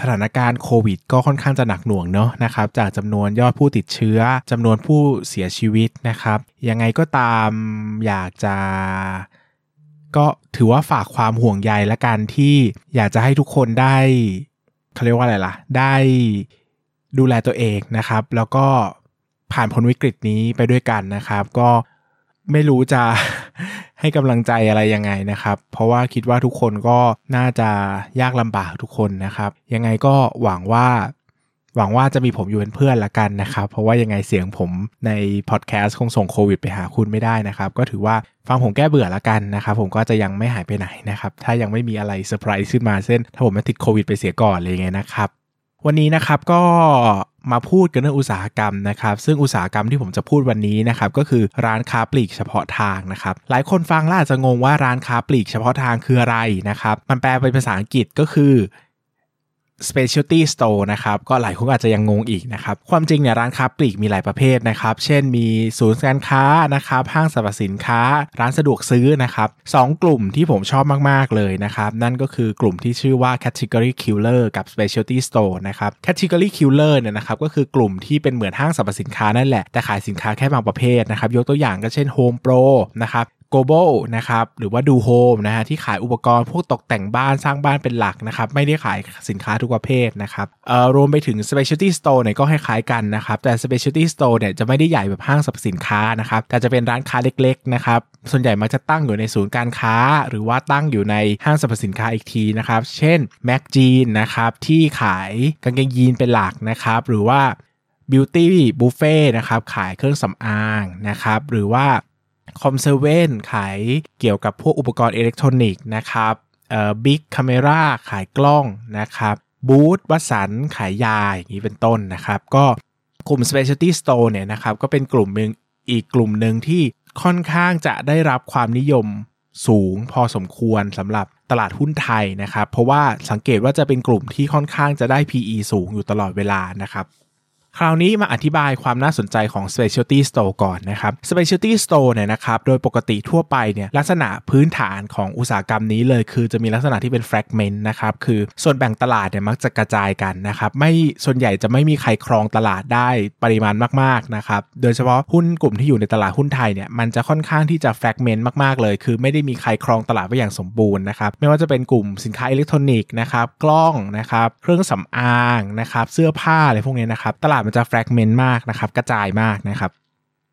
สถานการณ์โควิดก็ค่อนข้างจะหนักหน่วงเนาะนะครับจากจำนวนยอดผู้ติดเชื้อจำนวนผู้เสียชีวิตนะครับ ยังไงก็ตามอยากจะ ก็ถือว่าฝากความห่วงใยและกันที่อยากจะให้ทุกคนได้เขาเรียกว่าอะไรล่ะ ได้ดูแลตัวเองนะครับ แล้วก็ผ่านพ้นวิกฤตนี้ไปด้วยกันนะครับ ก็ ไม่รู้จะให้กำลังใจอะไรยังไงนะครับ เพราะว่าคิดว่าทุกคนก็น่าจะยากลำบากทุกคนนะครับ ยังไงก็หวังว่า หวังว่าจะมีผมอยู่เป็นเพื่อนละกันนะครับ เพราะว่ายังไงเสียงผมในพอดแคสต์คงส่งโควิดไปหาคุณไม่ได้นะครับ ก็ถือว่าฟังผมแก้เบื่อละกันนะครับ ผมก็จะยังไม่หายไปไหนนะครับ ถ้ายังไม่มีอะไรเซอร์ไพรส์ขึ้นมาเช่นถ้าผมไม่ติดโควิดไปเสียก่อนอะไรเงี้ยนะครับ วันนี้นะครับก็มาพูดกันเรื่องอุตสาหกรรมนะครับ ซึ่งอุตสาหกรรมที่ผมจะพูดวันนี้นะครับก็คือร้านค้าปลีกเฉพาะทางนะครับ หลายคนฟังแล้วอาจจะงงว่าร้านค้าปลีกเฉพาะทางคืออะไรนะครับ มันแปลเป็นภาษาอังกฤษก็คือ specialty store นะครับก็หลายคนอาจจะยังงงอีกนะครับความจริงเนี่ยร้านค้าปลีกมีหลายประเภทนะครับเช่นมีศูนย์การค้านะครับห้างสรรพสินค้า ร้านสะดวกซื้อนะครับสองกลุ่มที่ผมชอบมาก ๆ เลยนะครับนั่นก็คือกลุ่มที่ชื่อว่า category killer กับ specialty store นะครับ category killer เนี่ยนะครับก็คือกลุ่มที่เป็นเหมือนห้างสรรพสินค้านั่นแหละแต่ขายสินค้าแค่บางประเภทนะครับยกตัวอย่างก็เช่น Home Pro นะครับ Global นะครับหรือว่าดูโฮมนะฮะที่ขายอุปกรณ์พวกตกแต่งบ้านสร้างบ้านเป็นหลักนะครับไม่ได้ขายสินค้าทุกประเภทนะครับเอ่อรวมไปถึง specialty store เนี่ยก็คล้ายๆกันนะครับแต่ specialty store เนี่ยจะไม่ได้ใหญ่แบบห้างสรรพสินค้านะครับแต่จะเป็นร้านค้าเล็กๆนะครับส่วนใหญ่มักจะตั้งอยู่ในศูนย์การค้า หรือว่าตั้งอยู่ในห้างสรรพสินค้าอีกทีนะครับเช่น Mac Jean นะครับที่ขายกางเกงยีนเป็นหลักนะครับหรือว่า Beauty Buffet นะครับขายเครื่องสำอางนะครับหรือว่า Com7 ขายเกี่ยวกับพวกอุปกรณ์อิเล็กทรอนิกส์นะครับเอ่อ Big Camera ขายกล้องนะครับ Boots Watsons ขายยาอย่างนี้เป็นต้นนะครับ ก็กลุ่ม specialty store เนี่ยนะครับก็เป็นกลุ่มหนึ่งอีกกลุ่มหนึ่งที่ค่อนข้างจะได้รับความนิยมสูงพอสมควรสำหรับตลาดหุ้นไทยนะครับ เพราะว่าสังเกตว่าจะเป็นกลุ่มที่ค่อนข้างจะได้ PE สูงอยู่ตลอดเวลานะครับ คราวนี้มาอธิบายความน่าสนใจของ specialty store ก่อนนะครับ specialty store เนี่ยนะครับ โดยปกติทั่วไปเนี่ยลักษณะพื้นฐานของอุตสาหกรรมนี้เลย คือจะมีลักษณะที่เป็น fragment นะครับ คือส่วนแบ่งตลาดเนี่ยมักจะกระจายกันนะครับ ไม่ส่วนใหญ่จะไม่มีใครครองตลาดได้ปริมาณมากๆนะครับ โดยเฉพาะหุ้นกลุ่มที่อยู่ในตลาดหุ้นไทยเนี่ยมันจะค่อนข้างที่จะ fragment มากๆเลย คือไม่ได้มีใครครองตลาดไว้อย่างสมบูรณ์นะครับ ไม่ว่าจะเป็นกลุ่มสินค้าอิเล็กทรอนิกส์นะครับ กล้องนะครับ เครื่องสำอางนะครับ เสื้อผ้าอะไรพวกนี้นะครับ ตลาดมันจะ fragment มากนะครับ กระจายมากนะครับ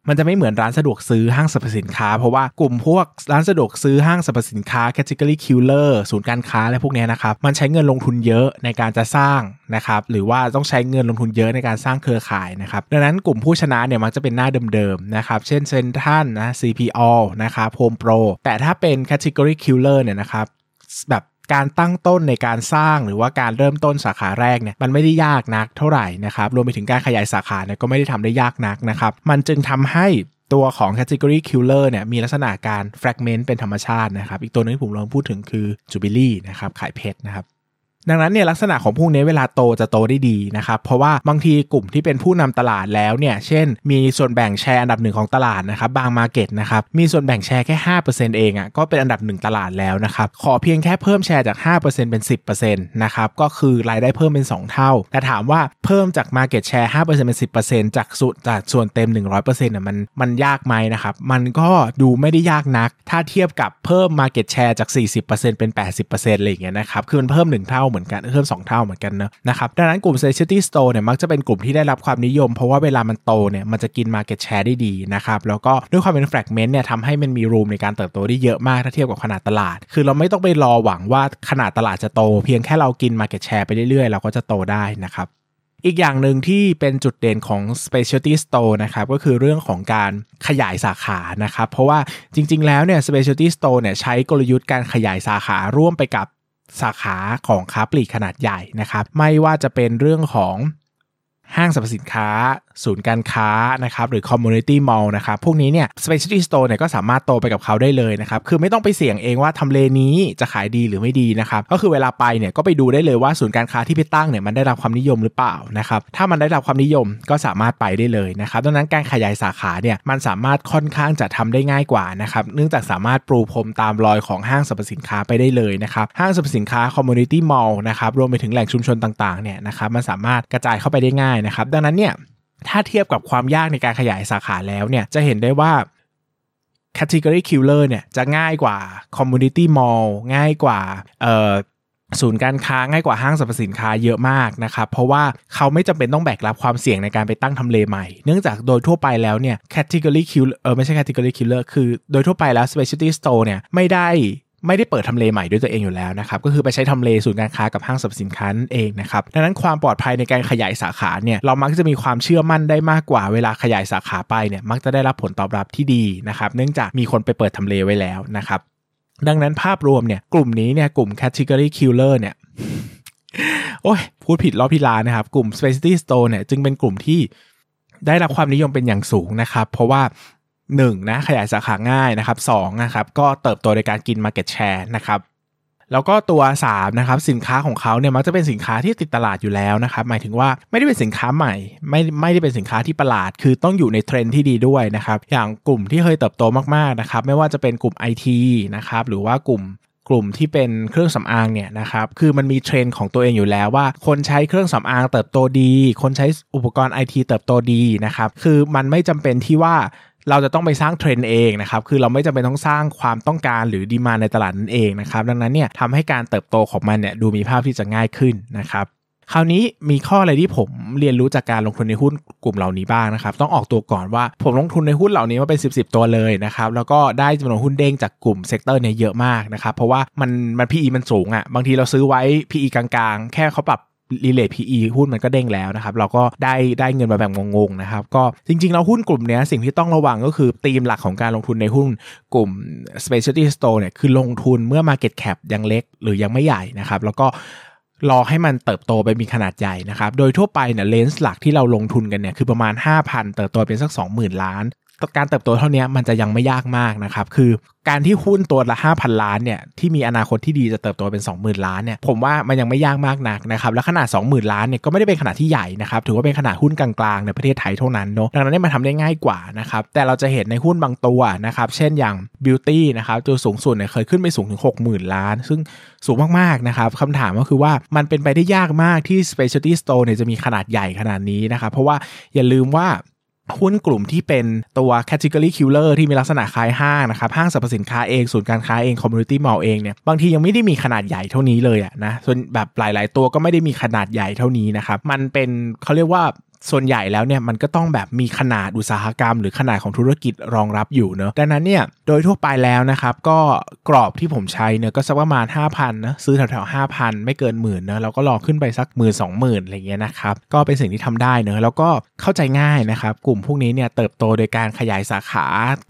มันจะไม่เหมือนร้านสะดวกซื้อห้างสรรพสินค้า เพราะว่ากลุ่มพวกร้านสะดวกซื้อห้างสรรพสินค้า category killer ศูนย์การค้าอะไรพวกนี้นะครับ มันใช้เงินลงทุนเยอะในการจะสร้างนะครับ หรือว่าต้องใช้เงินลงทุนเยอะในการสร้างเครือข่ายนะครับ ดังนั้นกลุ่มผู้ชนะเนี่ยมักจะเป็นหน้าเดิมๆนะครับ เช่นเซนทันนะ CPO นะครับโฮมโปรแต่ถ้าเป็น category killer เนี่ยนะครับแบบ การตั้งต้นในการสร้างหรือว่าการเริ่มต้นสาขาแรกเนี่ยมันไม่ได้ยากนักเท่าไหร่นะครับรวมไปถึงการขยายสาขาเนี่ยก็ไม่ได้ทำได้ยากนักนะครับมันจึงทำให้ตัวของ category killer เนี่ยมีลักษณะการ fragment เป็นธรรมชาตินะครับ อีกตัวนึงที่ผมลองพูดถึงคือ Jubilee นะครับขายเพชรนะครับ ดังนั้นเนี่ยลักษณะของพวกนี้เวลาโตจะโตได้ดีนะครับเพราะว่าบางทีกลุ่มที่เป็นผู้นำตลาดแล้วเนี่ยเช่น มีส่วนแบ่งแชร์อันดับหนึ่งของตลาดนะครับบางมาเก็ตนะครับมีส่วนแบ่งแชร์แค่ 5%เองอะ่ะก็เป็นอันดับหนึ่งตลาดแล้วนะครับขอเพียงแค่เพิ่มแชร์จาก 5%เป็น 10%นะครับก็คือรายได้เพิ่มเป็น 2 เท่า แต่ถามว่าเพิ่มจาก Market Share 5%เป็น 10%จากส่วนจากส่วนเต็ม 100%น่ะมันมันยากไหมนะครับมันก็ดูไม่ได้ยากนัก ถ้าเทียบกับเพิ่ม Market Share จาก 40%เป็น 80%อะไรอย่างเงี้ยนะครับคือมันเพิ่ม 1 เท่าเหมือนกันเพิ่ม2เท่าเหมือนกันเนอะนะครับดังนั้นกลุ่ม specialty store เนี่ยมักจะเป็นกลุ่มที่ได้รับความนิยม เพราะว่าเวลามันโตเนี่ยมันจะกิน market share ได้ดีนะครับแล้วก็ด้วยความเป็น fragment เนี่ยทำให้มันมี room ในการเติบโตได้เยอะมากถ้าเทียบกับขนาดตลาด คือเราไม่ต้องไปรอหวังว่าขนาดตลาดจะโต เพียงแค่เรากิน market share ไปเรื่อยๆเราก็จะโตได้นะครับอีกอย่างหนึ่งที่เป็นจุดเด่นของ specialty store นะครับก็คือเรื่องของการขยายสาขานะครับเพราะว่าจริง ๆ แล้วเนี่ย specialty store เนี่ยใช้กลยุทธ์การขยายสาขาร่วมไปกับ สาขาของค้าปลีกขนาดใหญ่นะครับ ไม่ว่าจะเป็นเรื่องของ ห้างสรรพสินค้า ศูนย์การค้านะครับหรือ community mall นะครับพวกนี้เนี่ย specialty store เนี่ยก็สามารถโตไปกับเขาได้เลยนะครับคือไม่ต้องไปเสี่ยงเองว่าทำเลนี้จะขายดีหรือไม่ดีนะครับก็คือเวลาไปเนี่ยก็ไปดูได้เลยว่าศูนย์การค้าที่ไปตั้งเนี่ยมันได้รับความนิยมหรือเปล่านะครับถ้ามันได้รับความนิยมก็สามารถไปได้เลยนะครับดังนั้นการขยายสาขาเนี่ยมันสามารถค่อนข้างจะทำได้ง่ายกว่านะครับเนื่องจากสามารถปรูพรมตามรอยของห้างสรรพสินค้าไปได้เลยนะครับห้างสรรพสินค้า community mall นะครับรวมไปถึงแหล่งชุมชนต่างๆเนี่ยนะครับมันสามารถกระจายเข้าไปได้ง่ายนะครับ ดังนั้นเนี่ยถ้าเทียบกับความยากในการขยายสาขาแล้วเนี่ยจะเห็นได้ว่า category killer เนี่ยจะง่ายกว่า community mall ง่ายกว่าศูนย์การค้าง่ายกว่าห้างสรรพสินค้าเยอะมากนะครับ เพราะว่าเขาไม่จำเป็นต้องแบกรับความเสี่ยงในการไปตั้งทำเลใหม่ เนื่องจากโดยทั่วไปแล้วเนี่ย category killer เออไม่ใช่ category killer คือโดยทั่วไปแล้ว specialty store เนี่ยไม่ได้ ไม่ได้เปิดทำเลใหม่ด้วยตัวเองอยู่แล้วนะครับก็คือไปใช้ทำเลศูนย์การค้ากับห้างสรรพสินค้านั่นเองนะครับดังนั้นความปลอดภัยในการขยายสาขาเนี่ยเรามักจะมีความเชื่อมั่นได้มากกว่าเวลาขยายสาขาไปเนี่ยมักจะได้รับผลตอบรับที่ดีนะครับเนื่องจากมีคนไปเปิดทำเลไว้แล้วนะครับดังนั้นภาพรวมเนี่ยกลุ่มนี้เนี่ยกลุ่ม category killer เนี่ยโอ้ยพูดผิดรอบพิลานะครับ กลุ่ม specialty store เนี่ยจึงเป็นกลุ่มที่ได้รับความนิยมเป็นอย่างสูงนะครับ เพราะว่า 1นะขยายสาขาง่ายนะครับ2นะครับก็เติบโตในการกิน Market Share นะครับแล้วก็ตัว3นะครับสินค้าของเขาเนี่ยมักจะเป็นสินค้าที่ติดตลาดอยู่แล้วนะครับหมายถึงว่าไม่ได้เป็นสินค้าใหม่ ไม่ไม่ได้เป็นสินค้าที่ประหลาด คือต้องอยู่ในเทรนที่ดีด้วยนะครับอย่างกลุ่มที่เคยเติบโตมากๆนะครับไม่ว่าจะเป็นกลุ่ม IT นะครับหรือว่ากลุ่มกลุ่มที่เป็นเครื่องสำอางเนี่ยนะครับ คือมันมีเทรนด์ของตัวเองอยู่แล้วว่า คนใช้เครื่องสำอางเติบโตดี คนใช้อุปกรณ์ไอทีเติบโตดีนะครับ คือมันไม่จำเป็นที่ว่า เราจะต้องไปสร้างเทรนด์เองนะครับคือเราไม่จำเป็นต้องสร้างความต้องการหรือ demand ในตลาดนั่นเองนะครับดังนั้นเนี่ยทำให้การเติบโตของมันเนี่ยดูมีภาพที่จะง่ายขึ้นนะครับคราวนี้มีข้ออะไรที่ผมเรียนรู้จากการลงทุนในหุ้นกลุ่มเหล่านี้บ้างนะครับ ต้องออกตัวก่อนว่าผมลงทุนในหุ้นเหล่านี้มาเป็น 10 ๆ ตัวเลยนะครับแล้วก็ได้จำนวนหุ้นเด้งจากกลุ่ม sector เนี่ยเยอะมากนะครับเพราะว่ามันมัน PE มันสูงอ่ะบางทีเราซื้อไว้ PE กลางๆ แค่เขาปรับ รีเลท PE หุ้นมันก็เด้งแล้วนะครับ เราก็ได้ได้เงินมาแบบงงๆนะครับ ก็จริงๆเราหุ้นกลุ่มนี้สิ่งที่ต้องระวังก็คือธีมหลักของการลงทุนในหุ้นกลุ่ม specialty store เนี่ยคือลงทุนเมื่อ market cap ยังเล็กหรือยังไม่ใหญ่นะครับ แล้วก็รอให้มันเติบโตไปมีขนาดใหญ่นะครับ โดยทั่วไปเนี่ยเลนส์หลักที่เราลงทุนกันเนี่ยคือประมาณ 5,000 เติบโตเป็นสัก 20,000 ล้าน การเติบโตเท่านี้มันจะยังไม่ยากมากนะครับ คือการที่หุ้นตัวละ 5,000 ล้านเนี่ยที่มีอนาคตที่ดีจะเติบโตเป็น 20,000 ล้านเนี่ยผมว่ามันยังไม่ยากมากนักนะครับและขนาด 20,000 ล้านเนี่ยก็ไม่ได้เป็นขนาดที่ใหญ่นะครับถือว่าเป็นขนาดหุ้นกลางๆในประเทศไทยเท่านั้นเนาะดังนั้นมันทำได้ง่ายกว่านะครับแต่เราจะเห็นในหุ้นบางตัวนะครับเช่นอย่าง Beauty นะครับตัวสูงสุดเนี่ยเคยขึ้นไปสูงถึง 60,000 ล้าน ซึ่งสูงมากๆนะครับคำถามก็คือว่ามันเป็นไปได้ยากมากที่ specialty store เนี่ยจะมีขนาดใหญ่ขนาดนี้นะครับเพราะว่าอย่าลืมว่า หุ้นกลุ่มที่เป็นตัว category killer ที่มีลักษณะคล้ายห้างนะครับ ห้างสรรพสินค้าเอง ศูนย์การค้าเอง community mall เองเนี่ยบางทียังไม่ได้มีขนาดใหญ่เท่านี้เลยอะนะส่วนแบบหลาย ๆ ตัวก็ไม่ได้มีขนาดใหญ่เท่านี้นะครับ มันเป็นเขาเรียกว่า ส่วนใหญ่แล้วเนี่ยมันก็ต้องแบบมีขนาดอุตสาหกรรม หรือขนาดของธุรกิจรองรับอยู่เนอะดังนั้นเนี่ยโดยทั่วไปแล้วนะครับก็กรอบที่ผมใช้เนี่ยก็สักประมาณ 5,000นะซื้อแถวๆ5,000ไม่เกินหมื่นนะแล้วก็รอขึ้นไปสักหมื่นสองหมื่นอะไรเงี้ยนะครับก็เป็นสิ่งที่ทำได้เนอะแล้วก็เข้าใจง่ายนะครับกลุ่มพวกนี้เนี่ยเติบโตโดยการขยายสาขา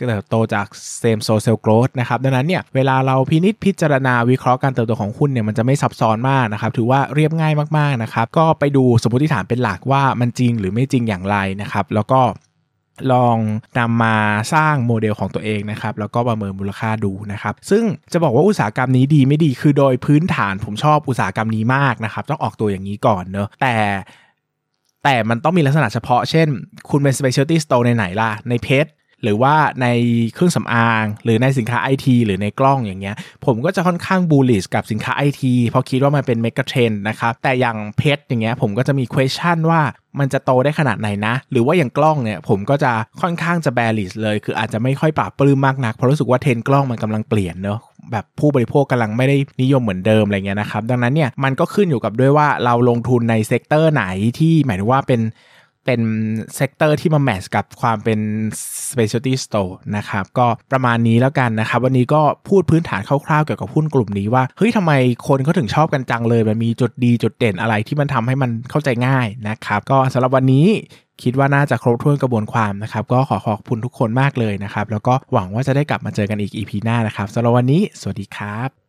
เติบโตจาก same store sales growth นะครับดังนั้นเนี่ยเวลาเราพินิจพิจารณาวิเคราะห์การเติบโตของหุ้นเนี่ยมันจะไม่ซับซ้อนมากนะครับถือว่าเรียบง่ายมากๆนะครับก็ไปดูสมมติฐานเป็นหลักว่ามันจริงหรือไม่จริงอย่างไรนะครับ แล้วก็ลองนำมาสร้างโมเดลของตัวเองนะครับ แล้วก็ประเมินมูลค่าดูนะครับ ซึ่งจะบอกว่าอุตสาหกรรมนี้ดีไม่ดีคือโดยพื้นฐานผมชอบอุตสาหกรรมนี้มากนะครับ ต้องออกตัวอย่างนี้ก่อนเนอะแต่แต่มันต้องมีลักษณะเฉพาะ เช่น คุณเป็น specialty store ในไหนล่ะ ในเพชร หรือว่าในเครื่องสำอาง หรือในสินค้าไอทีหรือในกล้องอย่างเงี้ย ผมก็จะค่อนข้าง bullish กับสินค้าไอทีเพราะคิดว่ามันเป็น megatrend นะครับ แต่อย่างเพชรอย่างเงี้ยผมก็จะมี question ว่ามันจะโตได้ขนาดไหนนะ หรือว่าอย่างกล้องเนี่ยผมก็จะค่อนข้างจะ bearish เลย คืออาจจะไม่ค่อยปลาบปลื้มมากนัก เพราะรู้สึกว่าเทรนกล้องมันกำลังเปลี่ยนเนอะแบบผู้บริโภคกำลังไม่ได้นิยมเหมือนเดิมอะไรเงี้ยนะครับ ดังนั้นเนี่ยมันก็ขึ้นอยู่กับด้วยว่าเราลงทุนใน sector ไหนที่หมายถึงว่าเป็น เป็น sector ที่มา match กับความเป็น specialty store นะครับ ก็ประมาณนี้แล้วกันนะครับ วันนี้ก็พูดพื้นฐานคร่าวๆเกี่ยวกับหุ้นกลุ่มนี้ว่า เฮ้ยทำไมคนเขาถึงชอบกันจังเลย มันมีจุดดีจุดเด่นอะไรที่มันทำให้มันเข้าใจง่ายนะครับ ก็สำหรับวันนี้คิดว่าน่าจะครบถ้วนกระบวนความนะครับ ก็ขอขอบคุณทุกคนมากเลยนะครับ แล้วก็หวังว่าจะได้กลับมาเจอกันอีก EP หน้านะครับสำหรับวันนี้ สวัสดีครับ